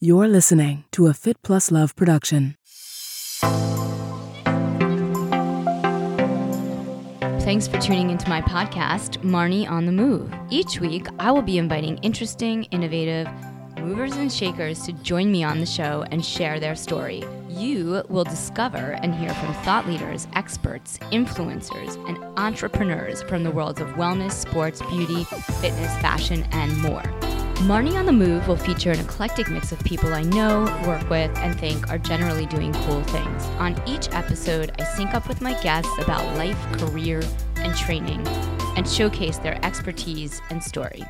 You're listening to a Fit Plus Love production. Thanks for tuning into my podcast, Marni on the Move. Each week, I will be inviting interesting, innovative movers and shakers to join me on the show and share their story. You will discover and hear from thought leaders, experts, influencers, and entrepreneurs from the worlds of wellness, sports, beauty, fitness, fashion, and more. Marni on the Move will feature an eclectic mix of people I know, work with, and think are generally doing cool things. On each episode, I sync up with my guests about life, career, and training, and showcase their expertise and story.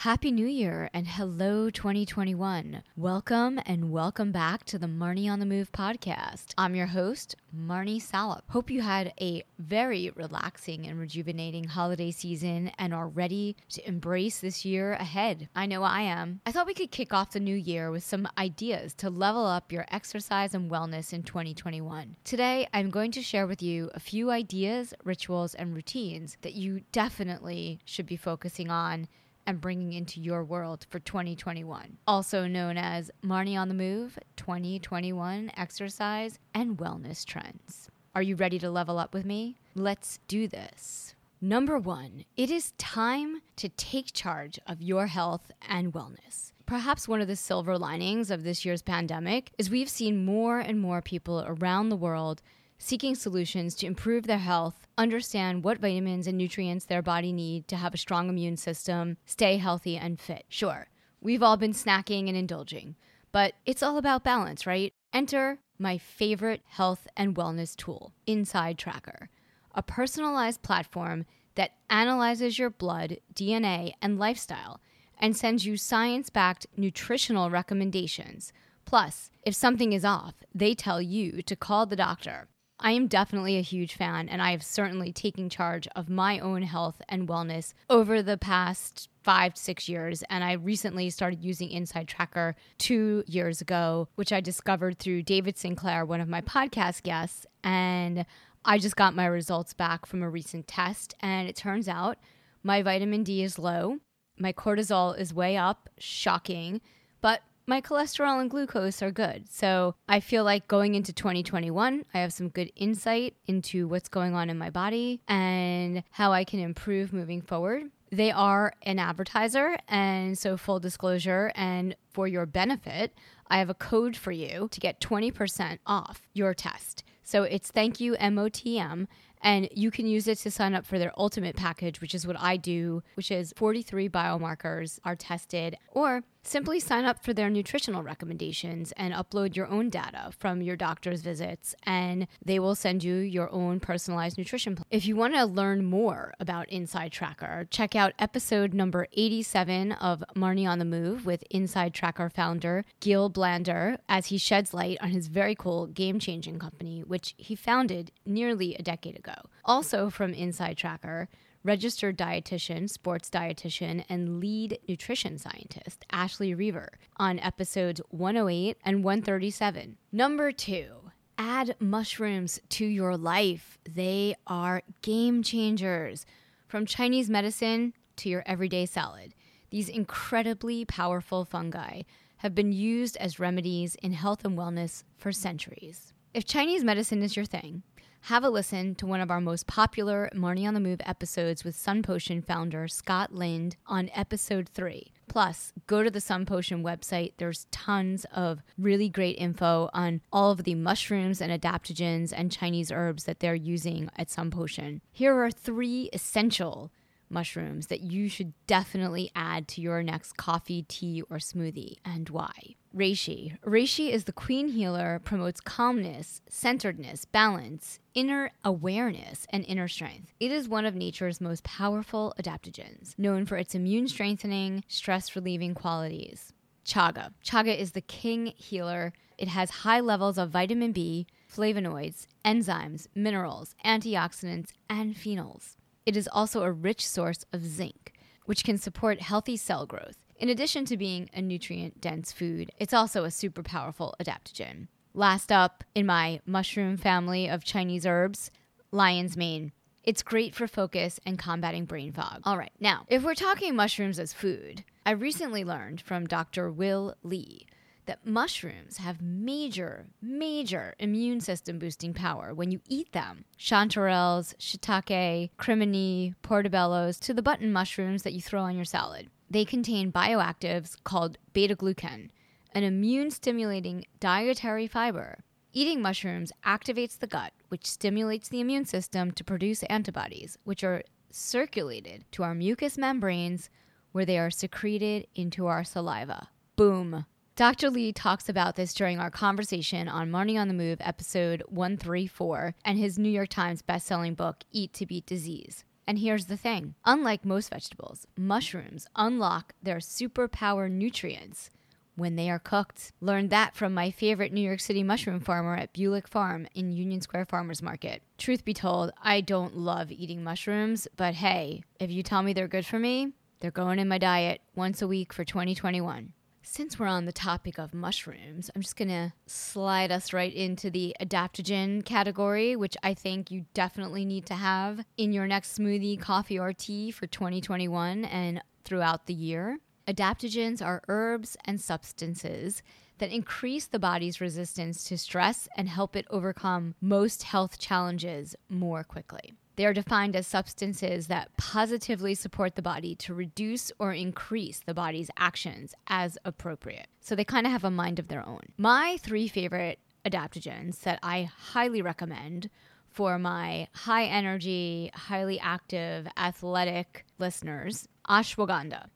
Happy New Year and hello 2021. Welcome and welcome back to the Marni on the Move podcast. I'm your host, Marni Salup. Hope you had a very relaxing and rejuvenating holiday season and are ready to embrace this year ahead. I know I am. I thought we could kick off the new year with some ideas to level up your exercise and wellness in 2021. Today, I'm going to share with you a few ideas, rituals, and routines that you definitely should be focusing on and bringing into your world for 2021, also known as Marni on the Move 2021 Exercise and Wellness Trends. Are you ready to level up with me? Let's do this. Number one, it is time to take charge of your health and wellness. Perhaps one of the silver linings of this year's pandemic is we've seen more and more people around the world seeking solutions to improve their health, understand what vitamins and nutrients their body need to have a strong immune system, stay healthy and fit. Sure, we've all been snacking and indulging, but it's all about balance, right? Enter my favorite health and wellness tool, Inside Tracker, a personalized platform that analyzes your blood, DNA, and lifestyle and sends you science backed nutritional recommendations. Plus, if something is off, they tell you to call the doctor. I am definitely a huge fan, and I have certainly taken charge of my own health and wellness over the past five to six years. And I recently started using Inside Tracker two years ago, which I discovered through David Sinclair, one of my podcast guests. And I just got my results back from a recent test, and it turns out my vitamin D is low, my cortisol is way up, shocking. But my cholesterol and glucose are good. So I feel like going into 2021, I have some good insight into what's going on in my body and how I can improve moving forward. They are an advertiser, and so full disclosure, and for your benefit, I have a code for you to get 20% off your test. So it's thank you MOTM and you can use it to sign up for their ultimate package, which is what I do, which is 43 biomarkers are tested, or simply sign up for their nutritional recommendations and upload your own data from your doctor's visits, and they will send you your own personalized nutrition plan. If you want to learn more about Inside Tracker, check out episode number 87 of Marni on the Move with Inside Tracker founder Gil Blander as he sheds light on his very cool game changing company, which he founded nearly a decade ago. Also from Inside Tracker, registered dietitian, sports dietitian, and lead nutrition scientist Ashley Reaver on episodes 108 and 137. Number two, add mushrooms to your life. They are game changers. From Chinese medicine to your everyday salad, these incredibly powerful fungi have been used as remedies in health and wellness for centuries. If Chinese medicine is your thing, have a listen to one of our most popular Marni on the Move episodes with Sun Potion founder Scott Lind on episode three. Plus, go to the Sun Potion website. There's tons of really great info on all of the mushrooms and adaptogens and Chinese herbs that they're using at Sun Potion. Here are three essential mushrooms that you should definitely add to your next coffee, tea, or smoothie, and why. Reishi. Reishi is the queen healer, promotes calmness, centeredness, balance, inner awareness, and inner strength. It is one of nature's most powerful adaptogens, known for its immune strengthening, stress relieving qualities. Chaga. Chaga is the king healer. It has high levels of vitamin B, flavonoids, enzymes, minerals, antioxidants, and phenols. It is also a rich source of zinc, which can support healthy cell growth. In addition to being a nutrient dense food, it's also a super powerful adaptogen. Last up in my mushroom family of Chinese herbs, lion's mane. It's great for focus and combating brain fog. All right, now, if we're talking mushrooms as food, I recently learned from Dr. Will Li, that mushrooms have major, major immune system boosting power when you eat them. Chanterelles, shiitake, crimini, portobellos, to the button mushrooms that you throw on your salad. They contain bioactives called beta glucan, an immune stimulating dietary fiber. Eating mushrooms activates the gut, which stimulates the immune system to produce antibodies, which are circulated to our mucous membranes where they are secreted into our saliva. Boom. Dr. Li talks about this during our conversation on Marni on the Move, episode 134, and his New York Times bestselling book, Eat to Beat Disease. And here's the thing unlike most vegetables, mushrooms unlock their superpower nutrients when they are cooked. Learned that from my favorite New York City mushroom farmer at Bulich Farm in Union Square Farmers Market. Truth be told, I don't love eating mushrooms, but hey, if you tell me they're good for me, they're going in my diet once a week for 2021. Since we're on the topic of mushrooms, I'm just gonna slide us right into the adaptogen category, which I think you definitely need to have in your next smoothie, coffee, or tea for 2021 and throughout the year. Adaptogens are herbs and substances that increase the body's resistance to stress and help it overcome most health challenges more quickly. They are defined as substances that positively support the body to reduce or increase the body's actions as appropriate. So they kind of have a mind of their own. My three favorite adaptogens that I highly recommend for my high energy, highly active, athletic listeners ashwagandha.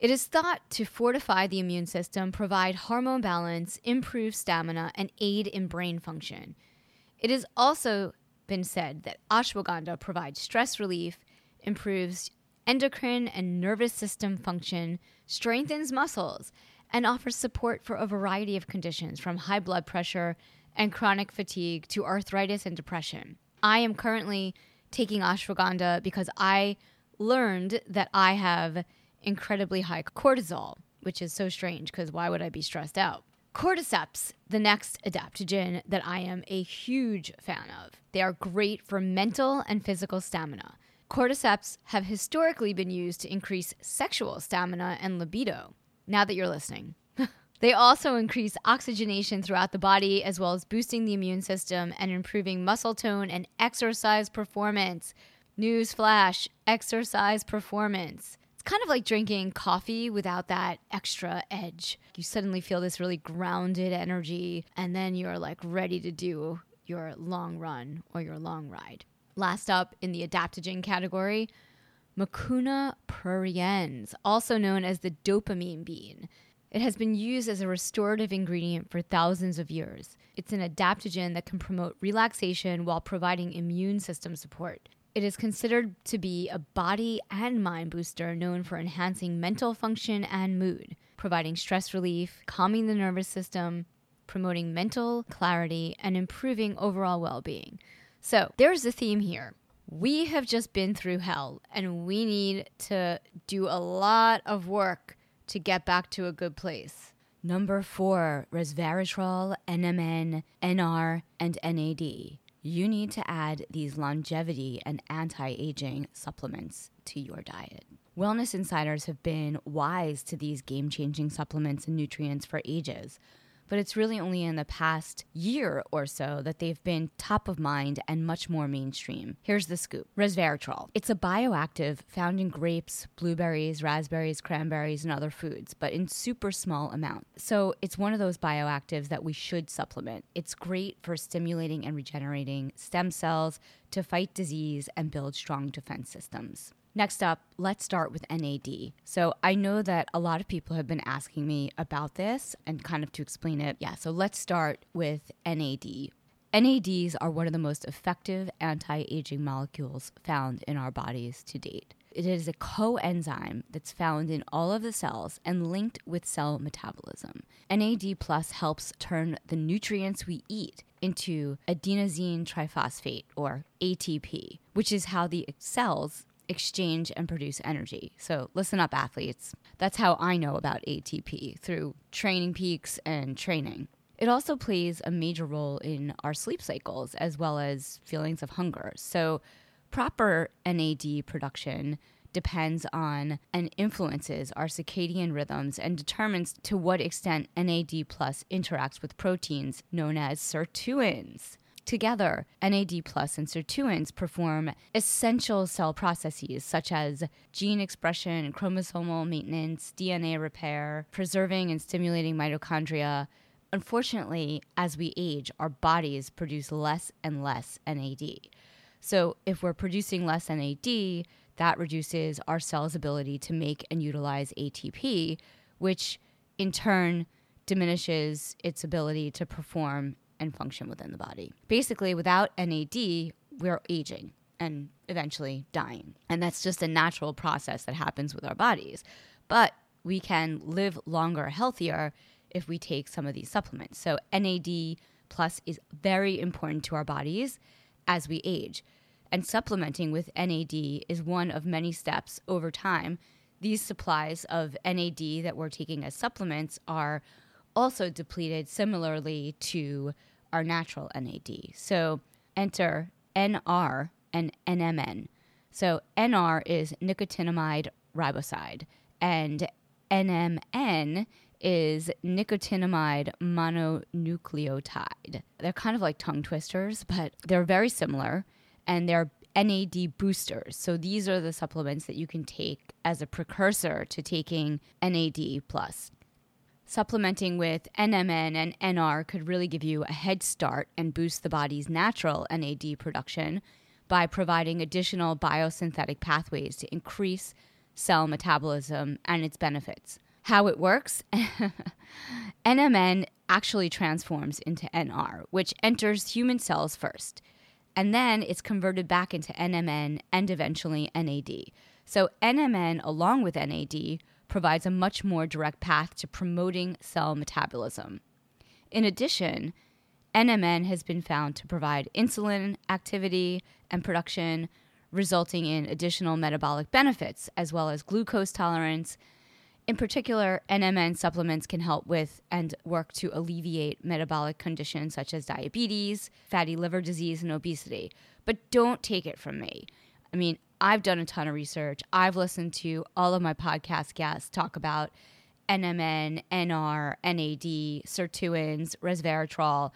It is thought to fortify the immune system, provide hormone balance, improve stamina, and aid in brain function. It is also been said that ashwagandha provides stress relief, improves endocrine and nervous system function, strengthens muscles, and offers support for a variety of conditions from high blood pressure and chronic fatigue to arthritis and depression. I am currently taking ashwagandha because I learned that I have incredibly high cortisol, which is so strange because why would I be stressed out? Cordyceps, the next adaptogen that I am a huge fan of. They are great for mental and physical stamina. Cordyceps have historically been used to increase sexual stamina and libido. Now that you're listening, they also increase oxygenation throughout the body, as well as boosting the immune system and improving muscle tone and exercise performance. Newsflash exercise performance kind of like drinking coffee without that extra edge. You suddenly feel this really grounded energy, and then you're like ready to do your long run or your long ride. Last up in the adaptogen category, Mucuna pruriens, also known as the dopamine bean. It has been used as a restorative ingredient for thousands of years. It's an adaptogen that can promote relaxation while providing immune system support. It is considered to be a body and mind booster known for enhancing mental function and mood, providing stress relief, calming the nervous system, promoting mental clarity, and improving overall well being. So there's a theme here. We have just been through hell, and we need to do a lot of work to get back to a good place. Number four, resveratrol, NMN, NR, and NAD you need to add these longevity and anti aging supplements to your diet. Wellness insiders have been wise to these game changing supplements and nutrients for ages but it's really only in the past year or so that they've been top of mind and much more mainstream. Here's the scoop resveratrol. It's a bioactive found in grapes, blueberries, raspberries, cranberries, and other foods, but in super small amounts. So it's one of those bioactives that we should supplement. It's great for stimulating and regenerating stem cells to fight disease and build strong defense systems. Next up, let's start with NAD. So I know that a lot of people have been asking me about this and kind of to explain it. Yeah, so let's start with NAD. NADs are one of the most effective anti aging molecules found in our bodies to date. It is a coenzyme that's found in all of the cells and linked with cell metabolism. NAD plus helps turn the nutrients we eat into adenosine triphosphate or ATP, which is how the cells exchange and produce energy. So, listen up, athletes. That's how I know about ATP through training peaks and training. It also plays a major role in our sleep cycles as well as feelings of hunger. So, proper NAD production depends on and influences our circadian rhythms and determines to what extent NAD plus interacts with proteins known as sirtuins. Together, NAD plus and sirtuins perform essential cell processes such as gene expression, chromosomal maintenance, DNA repair, preserving and stimulating mitochondria. Unfortunately, as we age, our bodies produce less and less NAD. So, if we're producing less NAD, that reduces our cell's ability to make and utilize ATP, which in turn diminishes its ability to perform and function within the body. Basically, without NAD, we're aging and eventually dying. And that's just a natural process that happens with our bodies. But we can live longer, healthier if we take some of these supplements. So, NAD plus is very important to our bodies as we age. And supplementing with NAD is one of many steps over time. These supplies of NAD that we're taking as supplements are also depleted similarly to our natural NAD. So enter NR and NMN. So NR is nicotinamide riboside, and NMN is nicotinamide mononucleotide. They're kind of like tongue twisters, but they're very similar and they're NAD boosters. So these are the supplements that you can take as a precursor to taking NAD plus. Supplementing with NMN and NR could really give you a head start and boost the body's natural NAD production by providing additional biosynthetic pathways to increase cell metabolism and its benefits. How it works NMN actually transforms into NR, which enters human cells first, and then it's converted back into NMN and eventually NAD. So, NMN, along with NAD, provides a much more direct path to promoting cell metabolism. In addition, NMN has been found to provide insulin activity and production, resulting in additional metabolic benefits as well as glucose tolerance. In particular, NMN supplements can help with and work to alleviate metabolic conditions such as diabetes, fatty liver disease, and obesity. But don't take it from me. I mean, I've done a ton of research. I've listened to all of my podcast guests talk about NMN, NR, NAD, sirtuins, resveratrol.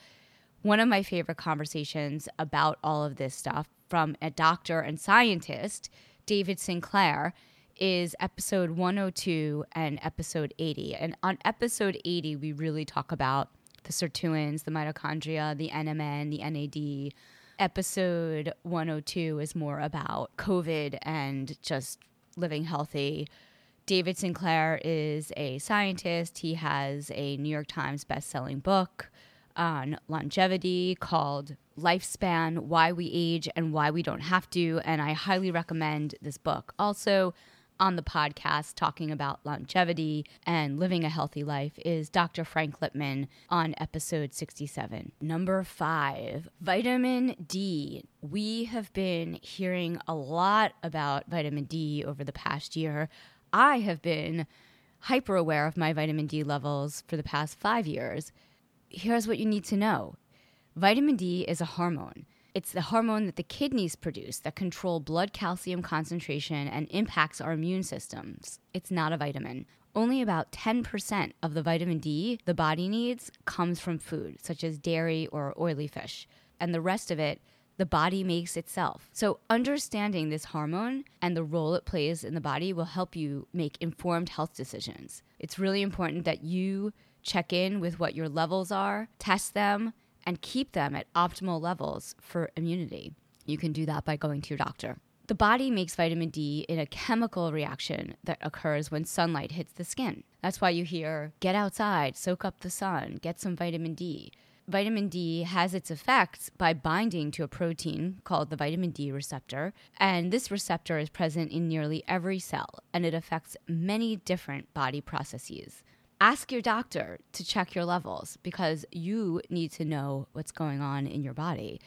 One of my favorite conversations about all of this stuff from a doctor and scientist, David Sinclair, is episode 102 and episode 80. And on episode 80, we really talk about the sirtuins, the mitochondria, the NMN, the NAD, episode 102 is more about COVID and just living healthy. David Sinclair is a scientist. He has a New York Times best-selling book on longevity called Lifespan: Why We Age and Why We Don't Have to, and I highly recommend this book. Also, on the podcast talking about longevity and living a healthy life is Dr. Frank Lipman on episode 67. Number five, vitamin D. We have been hearing a lot about vitamin D over the past year. I have been hyper aware of my vitamin D levels for the past five years. Here's what you need to know vitamin D is a hormone. It's the hormone that the kidneys produce that control blood calcium concentration and impacts our immune systems. It's not a vitamin. Only about 10% of the vitamin D the body needs comes from food, such as dairy or oily fish. And the rest of it, the body makes itself. So, understanding this hormone and the role it plays in the body will help you make informed health decisions. It's really important that you check in with what your levels are, test them, and keep them at optimal levels for immunity. You can do that by going to your doctor. The body makes vitamin D in a chemical reaction that occurs when sunlight hits the skin. That's why you hear get outside, soak up the sun, get some vitamin D. Vitamin D has its effects by binding to a protein called the vitamin D receptor, and this receptor is present in nearly every cell, and it affects many different body processes ask your doctor to check your levels because you need to know what's going on in your body.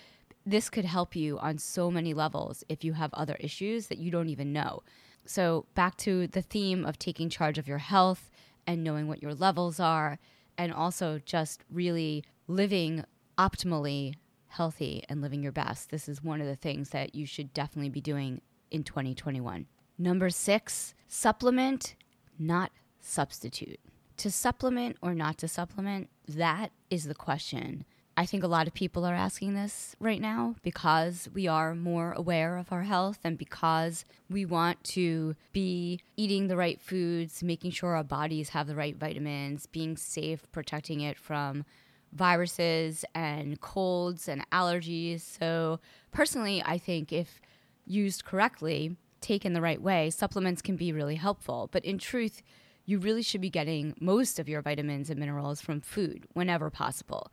This could help you on so many levels if you have other issues that you don't even know. So, back to the theme of taking charge of your health and knowing what your levels are, and also just really living optimally healthy and living your best. This is one of the things that you should definitely be doing in 2021. Number six, supplement, not substitute. To supplement or not to supplement, that is the question. I think a lot of people are asking this right now because we are more aware of our health and because we want to be eating the right foods, making sure our bodies have the right vitamins, being safe, protecting it from viruses and colds and allergies. So, personally, I think if used correctly, taken the right way, supplements can be really helpful. But in truth, you really should be getting most of your vitamins and minerals from food whenever possible.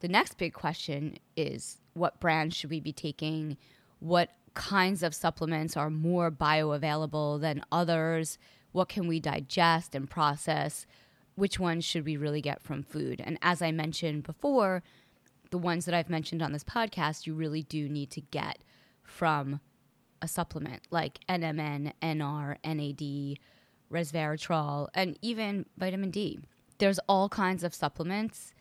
The next big question is what brands should we be taking? What kinds of supplements are more bioavailable than others? What can we digest and process? Which ones should we really get from food? And as I mentioned before, the ones that I've mentioned on this podcast, you really do need to get from a supplement like NMN, NR, NAD, resveratrol, and even vitamin D. There's all kinds of supplements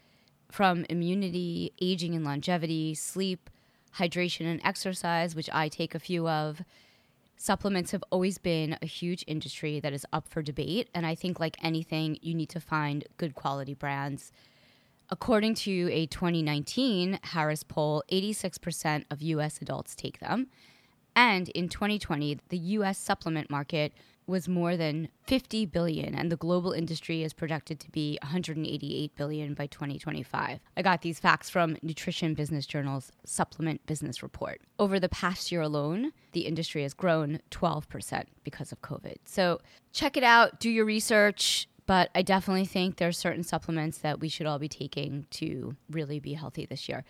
from immunity, aging and longevity, sleep, hydration and exercise, which I take a few of. Supplements have always been a huge industry that is up for debate. And I think, like anything, you need to find good quality brands. According to a 2019 Harris poll, 86% of US adults take them. And in 2020, the US supplement market was more than 50 billion and the global industry is projected to be 188 billion by 2025. I got these facts from Nutrition Business Journal's Supplement Business Report. Over the past year alone, the industry has grown 12% because of COVID. So check it out, do your research, but I definitely think there are certain supplements that we should all be taking to really be healthy this year.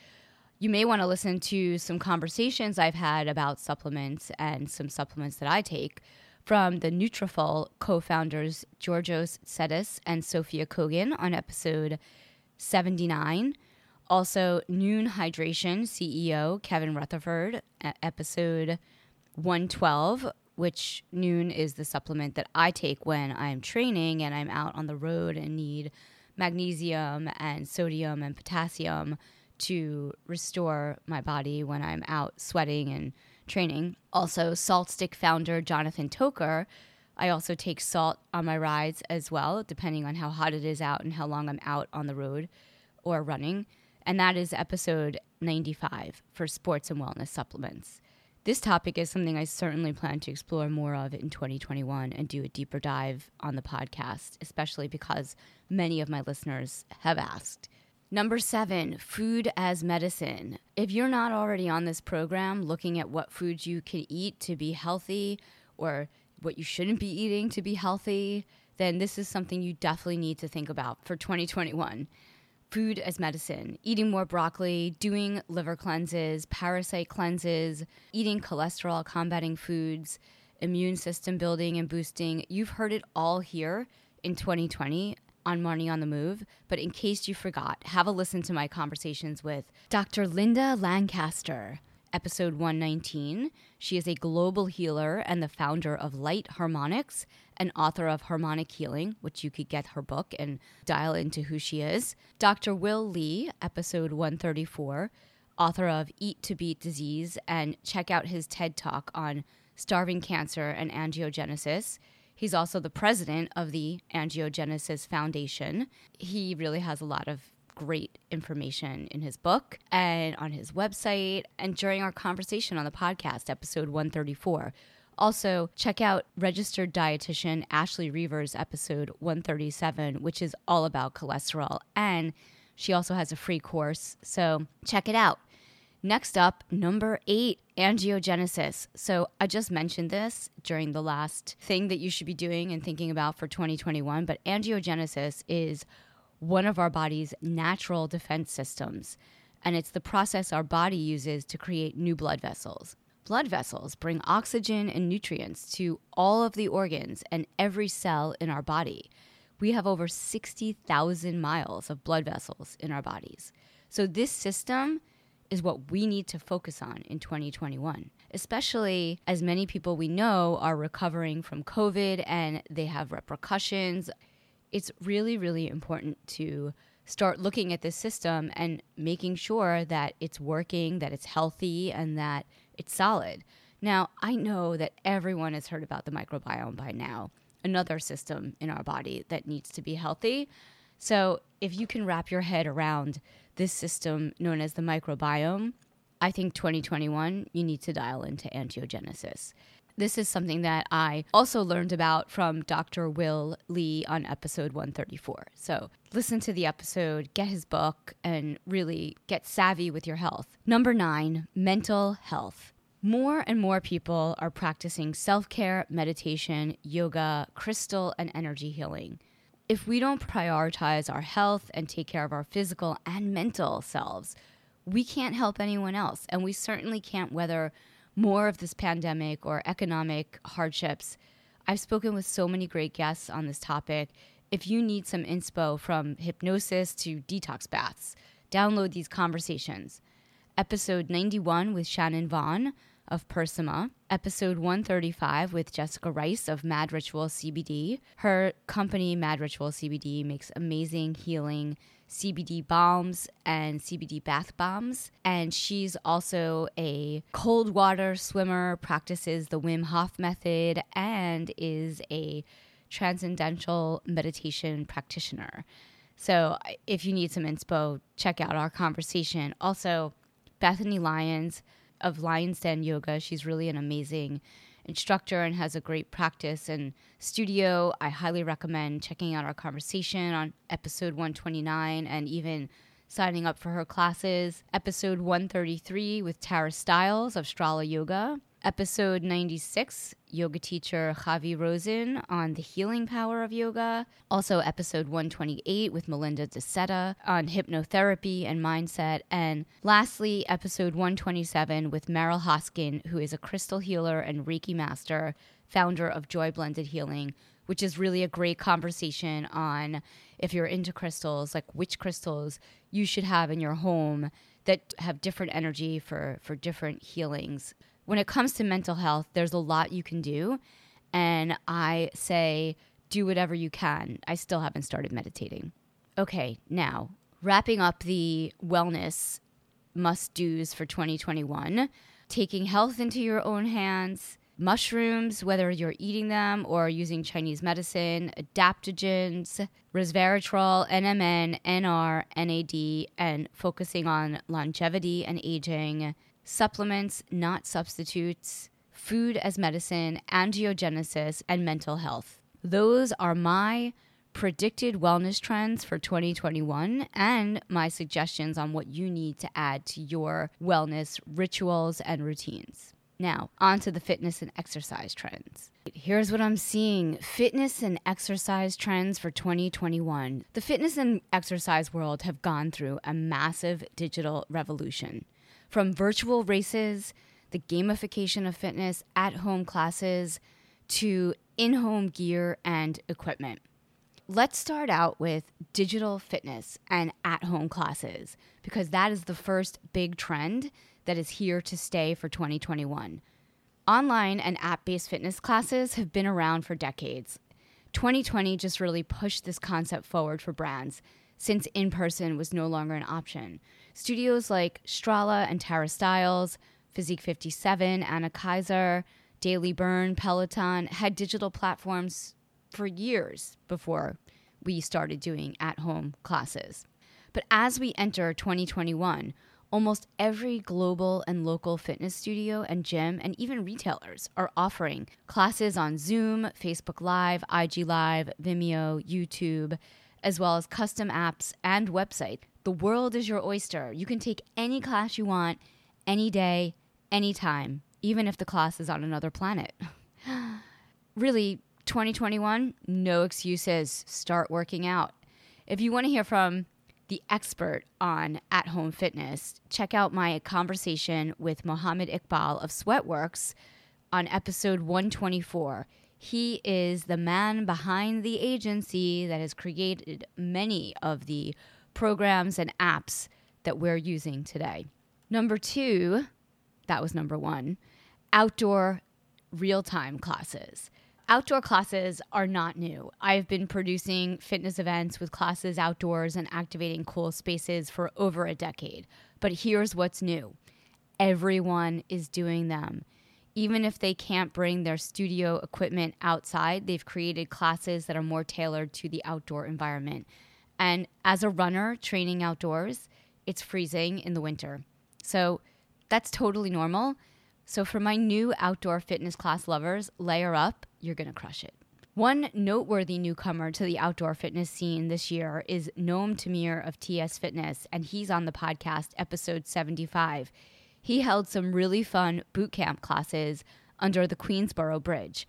You may want to listen to some conversations I've had about supplements and some supplements that I take from the Nutrafol co-founders Georgios Tsetis and Sophia Kogan on episode 79. Also, Nuun Hydration CEO Kevin Rutherford, episode 112, which Nuun is the supplement that I take when I'm training and I'm out on the road and need magnesium and sodium and potassium to restore my body when I'm out sweating and training. Also, Salt Stick founder Jonathan Toker. I also take salt on my rides as well, depending on how hot it is out and how long I'm out on the road or running. And that is episode 95 for sports and wellness supplements. This topic is something I certainly plan to explore more of in 2021 and do a deeper dive on the podcast, especially because many of my listeners have asked. Number seven, food as medicine. If you're not already on this program looking at what foods you can eat to be healthy or what you shouldn't be eating to be healthy, then this is something you definitely need to think about for 2021. Food as medicine, eating more broccoli, doing liver cleanses, parasite cleanses, eating cholesterol combating foods, immune system building and boosting. You've heard it all here in 2020 on Marni on the Move, but in case you forgot, have a listen to my conversations with Dr. Linda Lancaster, episode 119. She is a global healer and the founder of Light Harmonics, an author of Harmonic Healing, which you could get her book and dial into who she is. Dr. Will Li, episode 134, author of Eat to Beat Disease, and check out his TED Talk on starving cancer and angiogenesis. He's also the president of the Angiogenesis Foundation. He really has a lot of great information in his book and on his website and during our conversation on the podcast, episode 134. Also, check out registered dietitian Ashley Reaver's episode 137, which is all about cholesterol. And she also has a free course, so check it out. Next up, number eight, angiogenesis. So I just mentioned this during the last thing that you should be doing and thinking about for 2021, but angiogenesis is one of our body's natural defense systems, and it's the process our body uses to create new blood vessels. Blood vessels bring oxygen and nutrients to all of the organs and every cell in our body. We have over 60,000 miles of blood vessels in our bodies. So, this system is what we need to focus on in 2021, especially as many people we know are recovering from COVID and they have repercussions. It's really, really important to start looking at this system and making sure that it's working, that it's healthy, and that it's solid. Now, I know that everyone has heard about the microbiome by now, another system in our body that needs to be healthy. So, if you can wrap your head around this system known as the microbiome, I think 2021, you need to dial into angiogenesis. This is something that I also learned about from Dr. Will Li on episode 134. So listen to the episode, get his book, and really get savvy with your health. Number nine, mental health. More and more people are practicing self care, meditation, yoga, crystal, and energy healing. If we don't prioritize our health and take care of our physical and mental selves, we can't help anyone else. And we certainly can't weather more of this pandemic or economic hardships. I've spoken with so many great guests on this topic. If you need some inspo from hypnosis to detox baths, download these conversations. Episode 91 with Shannon Vaughn of Persima, episode 135 with Jessica Rice of Mad Ritual CBD. Her company, Mad Ritual CBD, makes amazing healing CBD balms and CBD bath bombs. And she's also a cold water swimmer, practices the Wim Hof method, and is a transcendental meditation practitioner. So if you need some inspo, check out our conversation. Also, Bethany Lyons of Lyons Den Yoga, she's really an amazing instructor and has a great practice and studio. I highly recommend checking out our conversation on episode 129 and even signing up for her classes. Episode 133 with Tara Stiles of Strala Yoga episode 96, yoga teacher Javi Rosen on the healing power of yoga. Also, episode 128 with Melinda DeSeta on hypnotherapy and mindset. And lastly, episode 127 with Meryl Hoskin, who is a crystal healer and Reiki master, founder of Joy Blended Healing, which is really a great conversation on if you're into crystals, like which crystals you should have in your home that have different energy for, for different healings when it comes to mental health, there's a lot you can do. And I say, do whatever you can. I still haven't started meditating. Okay, now wrapping up the wellness must do's for 2021, taking health into your own hands, mushrooms, whether you're eating them or using Chinese medicine, adaptogens, resveratrol, NMN, NR, NAD, and focusing on longevity and aging, supplements, not substitutes, food as medicine, angiogenesis, and mental health. Those are my predicted wellness trends for 2021 and my suggestions on what you need to add to your wellness rituals and routines. Now, on to the fitness and exercise trends. Here's what I'm seeing fitness and exercise trends for 2021. The fitness and exercise world have gone through a massive digital revolution. From virtual races, the gamification of fitness, at home classes, to in home gear and equipment. Let's start out with digital fitness and at home classes because that is the first big trend that is here to stay for 2021. Online and app based fitness classes have been around for decades. 2020 just really pushed this concept forward for brands since in person was no longer an option. Studios like Strala and Tara Stiles, Physique 57, Anna Kaiser, Daily Burn, Peloton had digital platforms for years before we started doing at home classes. But as we enter 2021, almost every global and local fitness studio and gym and even retailers are offering classes on Zoom, Facebook Live, IG Live, Vimeo, YouTube as well as custom apps and website. The world is your oyster. You can take any class you want, any day, anytime, even if the class is on another planet. really, 2021, no excuses. Start working out. If you want to hear from the expert on at home fitness, check out my conversation with Mohammed Iqbal of Sweatworks on episode 124. He is the man behind the agency that has created many of the programs and apps that we're using today. Number two, that was number one, outdoor real time classes. Outdoor classes are not new. I've been producing fitness events with classes outdoors and activating cool spaces for over a decade. But here's what's new everyone is doing them even if they can't bring their studio equipment outside, they've created classes that are more tailored to the outdoor environment. And as a runner training outdoors, it's freezing in the winter. So that's totally normal. So for my new outdoor fitness class lovers, layer up, you're to crush it. One noteworthy newcomer to the outdoor fitness scene this year is Noam Tamir of TS Fitness, and he's on the podcast, episode 75 he held some really fun boot camp classes under the Queensboro Bridge.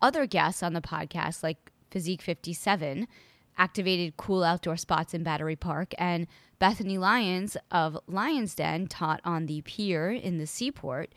Other guests on the podcast, like Physique 57, activated cool outdoor spots in Battery Park, and Bethany Lyons of Lyons Den taught on the pier in the seaport,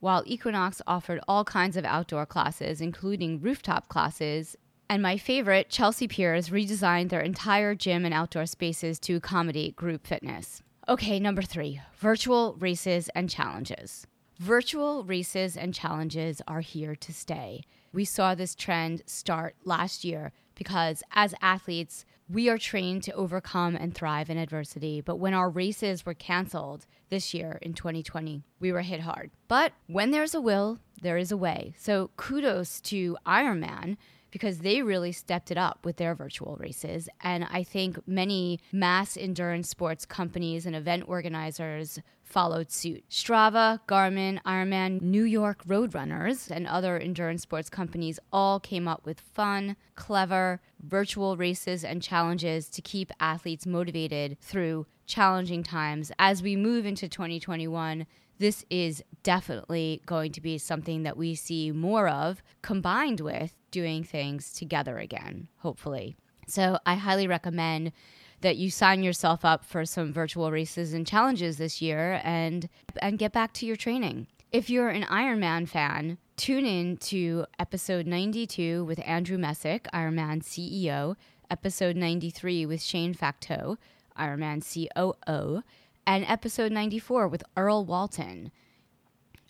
while Equinox offered all kinds of outdoor classes, including rooftop classes. And my favorite, Chelsea Piers, redesigned their entire gym and outdoor spaces to accommodate group fitness. Okay, number three virtual races and challenges. Virtual races and challenges are here to stay. We saw this trend start last year because as athletes, we are trained to overcome and thrive in adversity. But when our races were canceled this year in 2020, we were hit hard. But when there's a will, there is a way. So kudos to Ironman because they really stepped it up with their virtual races. And I think many mass endurance sports companies and event organizers followed suit. Strava, Garmin, Ironman, New York Roadrunners, and other endurance sports companies all came up with fun, clever virtual races and challenges to keep athletes motivated through challenging times. As we move into 2021, this is definitely going to be something that we see more of combined with doing things together again, hopefully. So I highly recommend that you sign yourself up for some virtual races and challenges this year and and get back to your training. If you're an Ironman fan, tune in to episode 92 with Andrew Messick, Ironman CEO, episode 93 with Shane Facteau, Ironman COO, and episode 94 with Earl Walton.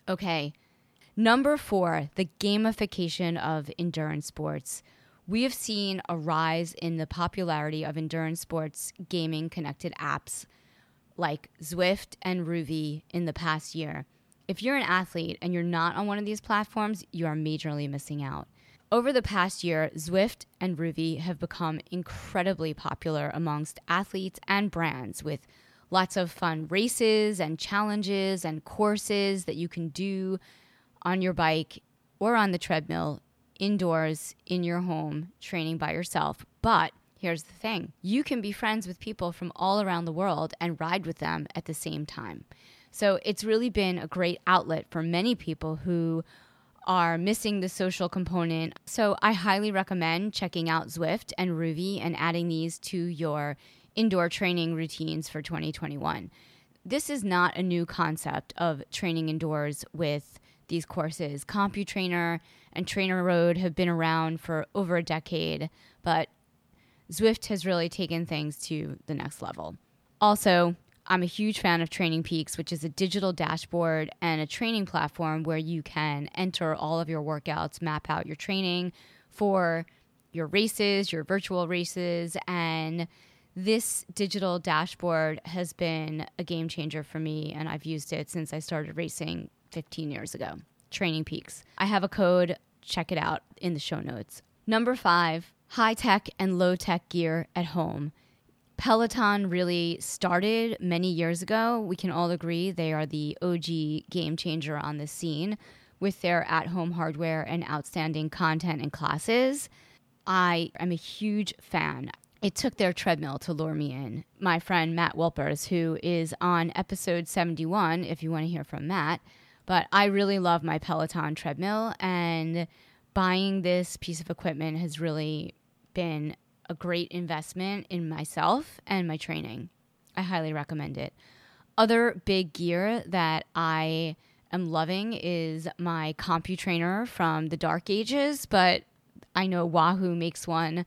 Okay, number four, the gamification of endurance sports. We have seen a rise in the popularity of endurance sports gaming connected apps like Zwift and Rouvy in the past year. If you're an athlete and you're not on one of these platforms, you are majorly missing out. Over the past year, Zwift and Rouvy have become incredibly popular amongst athletes and brands with lots of fun races and challenges and courses that you can do on your bike or on the treadmill indoors in your home training by yourself. But here's the thing you can be friends with people from all around the world and ride with them at the same time. So it's really been a great outlet for many people who are missing the social component. So I highly recommend checking out Zwift and Rouvy and adding these to your indoor training routines for 2021. This is not a new concept of training indoors with these courses. CompuTrainer and TrainerRoad have been around for over a decade, but Zwift has really taken things to the next level. Also, I'm a huge fan of Training Peaks, which is a digital dashboard and a training platform where you can enter all of your workouts, map out your training for your races, your virtual races, and this digital dashboard has been a game changer for me, and I've used it since I started racing 15 years ago. Training Peaks. I have a code, check it out in the show notes. Number five, high tech and low tech gear at home. Peloton really started many years ago. We can all agree they are the OG game changer on the scene with their at home hardware and outstanding content and classes. I am a huge fan it took their treadmill to lure me in. My friend Matt Wilpers, who is on episode 71, if you want to hear from Matt, but I really love my Peloton treadmill, and buying this piece of equipment has really been a great investment in myself and my training. I highly recommend it. Other big gear that I am loving is my CompuTrainer from the dark ages, but I know Wahoo makes one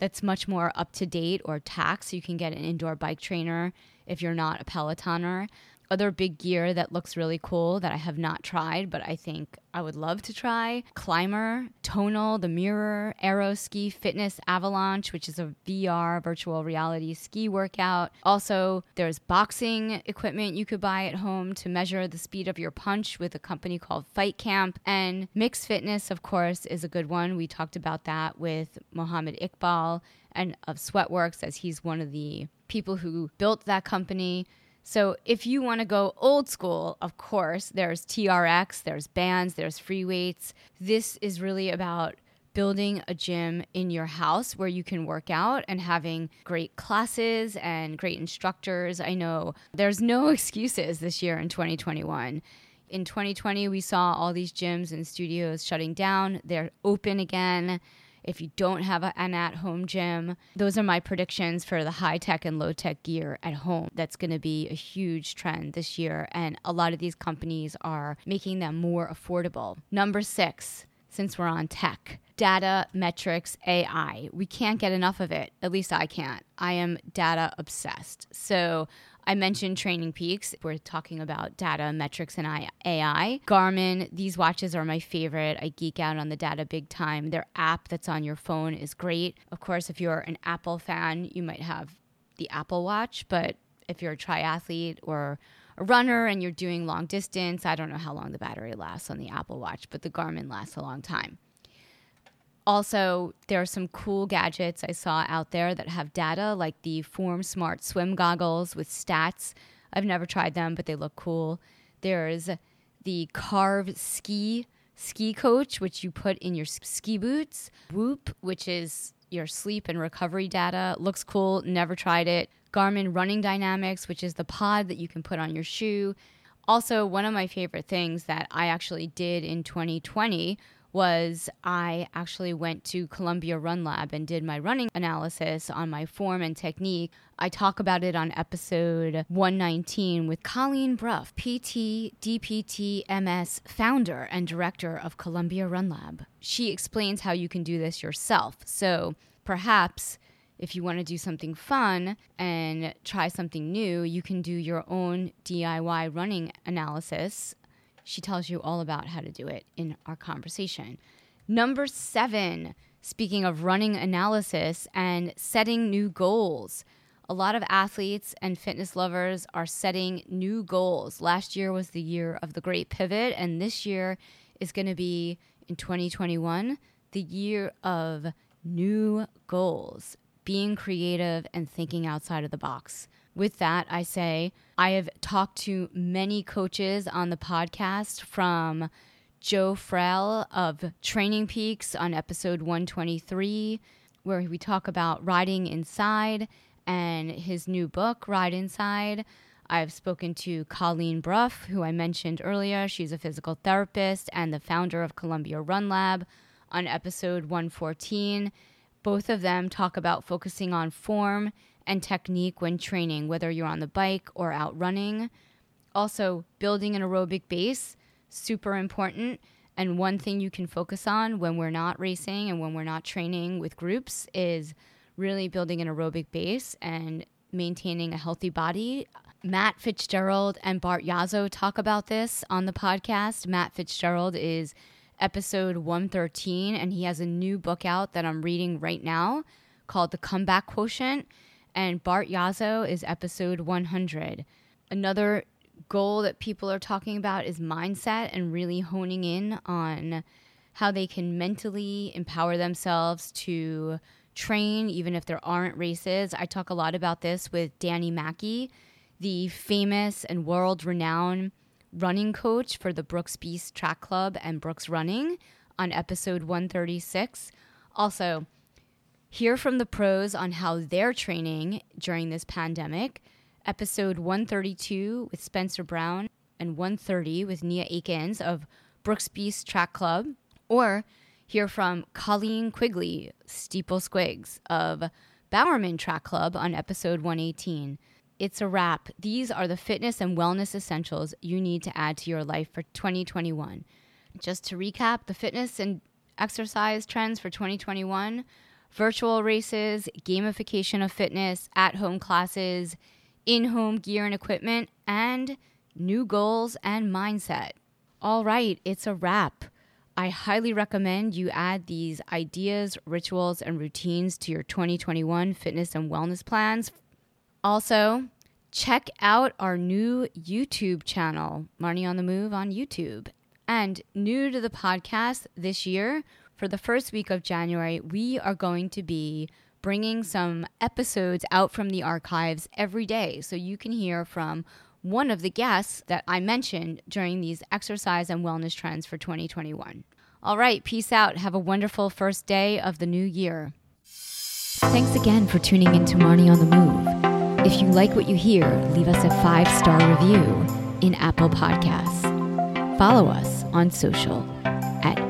that's much more up to date or Tacx. You can get an indoor bike trainer if you're not a Pelotoner. Other big gear that looks really cool that I have not tried, but I think I would love to try Climber, Tonal, the Mirror, Aeroski Fitness Avalanche, which is a VR virtual reality ski workout. Also, there's boxing equipment you could buy at home to measure the speed of your punch with a company called Fight Camp. And Mix Fitness, of course, is a good one. We talked about that with Mohammed Iqbal and of Sweatworks, as he's one of the people who built that company. So if you want to go old school, of course, there's TRX, there's bands, there's free weights. This is really about building a gym in your house where you can work out and having great classes and great instructors. I know there's no excuses this year in 2021. In 2020, we saw all these gyms and studios shutting down. They're open again if you don't have an at home gym. Those are my predictions for the high tech and low tech gear at home. That's going to be a huge trend this year. And a lot of these companies are making them more affordable. Number six, since we're on tech, data, metrics, AI. We can't get enough of it. At least I can't. I am data obsessed. So I mentioned Training Peaks. We're talking about data, metrics, and AI. Garmin, these watches are my favorite. I geek out on the data big time. Their app that's on your phone is great. Of course, if you're an Apple fan, you might have the Apple Watch, but if you're a triathlete or a runner and you're doing long distance, I don't know how long the battery lasts on the Apple Watch, but the Garmin lasts a long time. Also, there are some cool gadgets I saw out there that have data, like the Form Smart swim goggles with stats. I've never tried them, but they look cool. There's the Carv Ski ski coach, which you put in your ski boots. Whoop, which is your sleep and recovery data. Looks cool. Never tried it. Garmin Running Dynamics, which is the pod that you can put on your shoe. Also, one of my favorite things that I actually did in 2020 was I actually went to Columbia Run Lab and did my running analysis on my form and technique. I talk about it on episode 119 with Colleen Brough, PT, DPT, MS, founder and director of Columbia Run Lab. She explains how you can do this yourself. So perhaps if you want to do something fun and try something new, you can do your own DIY running analysis she tells you all about how to do it in our conversation. Number seven, speaking of running analysis and setting new goals. A lot of athletes and fitness lovers are setting new goals. Last year was the year of the great pivot, and this year is going to be in 2021 the year of new goals, being creative and thinking outside of the box. With that, I say I have talked to many coaches on the podcast from Joe Friel of Training Peaks on episode 123, where we talk about riding inside and his new book, Ride Inside. I've spoken to Colleen Brough, who I mentioned earlier. She's a physical therapist and the founder of Columbia Run Lab on episode 114. Both of them talk about focusing on form and technique when training, whether you're on the bike or out running. Also, building an aerobic base, super important. And one thing you can focus on when we're not racing and when we're not training with groups is really building an aerobic base and maintaining a healthy body. Matt Fitzgerald and Bart Yasso talk about this on the podcast. Matt Fitzgerald is episode 113, and he has a new book out that I'm reading right now called The Comeback Quotient and Bart Yasso is episode 100. Another goal that people are talking about is mindset and really honing in on how they can mentally empower themselves to train even if there aren't races. I talk a lot about this with Danny Mackey, the famous and world renowned running coach for the Brooks Beast Track Club and Brooks Running on episode 136. Also, Hear from the pros on how they're training during this pandemic. Episode 132 with Spencer Brown and 130 with Nia Akins of Brooks Beast Track Club. Or hear from Colleen Quigley, Steeple Squigs of Bowerman Track Club on episode 118. It's a wrap. These are the fitness and wellness essentials you need to add to your life for 2021. Just to recap, the fitness and exercise trends for 2021 virtual races, gamification of fitness, at home classes, in home gear and equipment, and new goals, and mindset. All right, it's a wrap. I highly recommend you add these ideas, rituals, and routines to your 2021 fitness and wellness plans. Also, check out our new YouTube channel, Marni on the Move on YouTube. And new to the podcast this year, for the first week of January, we are going to be bringing some episodes out from the archives every day. So you can hear from one of the guests that I mentioned during these exercise and wellness trends for 2021. All right, peace out. Have a wonderful first day of the new year. Thanks again for tuning in to Marni on the Move. If you like what you hear, leave us a five star review in Apple Podcasts. Follow us on social at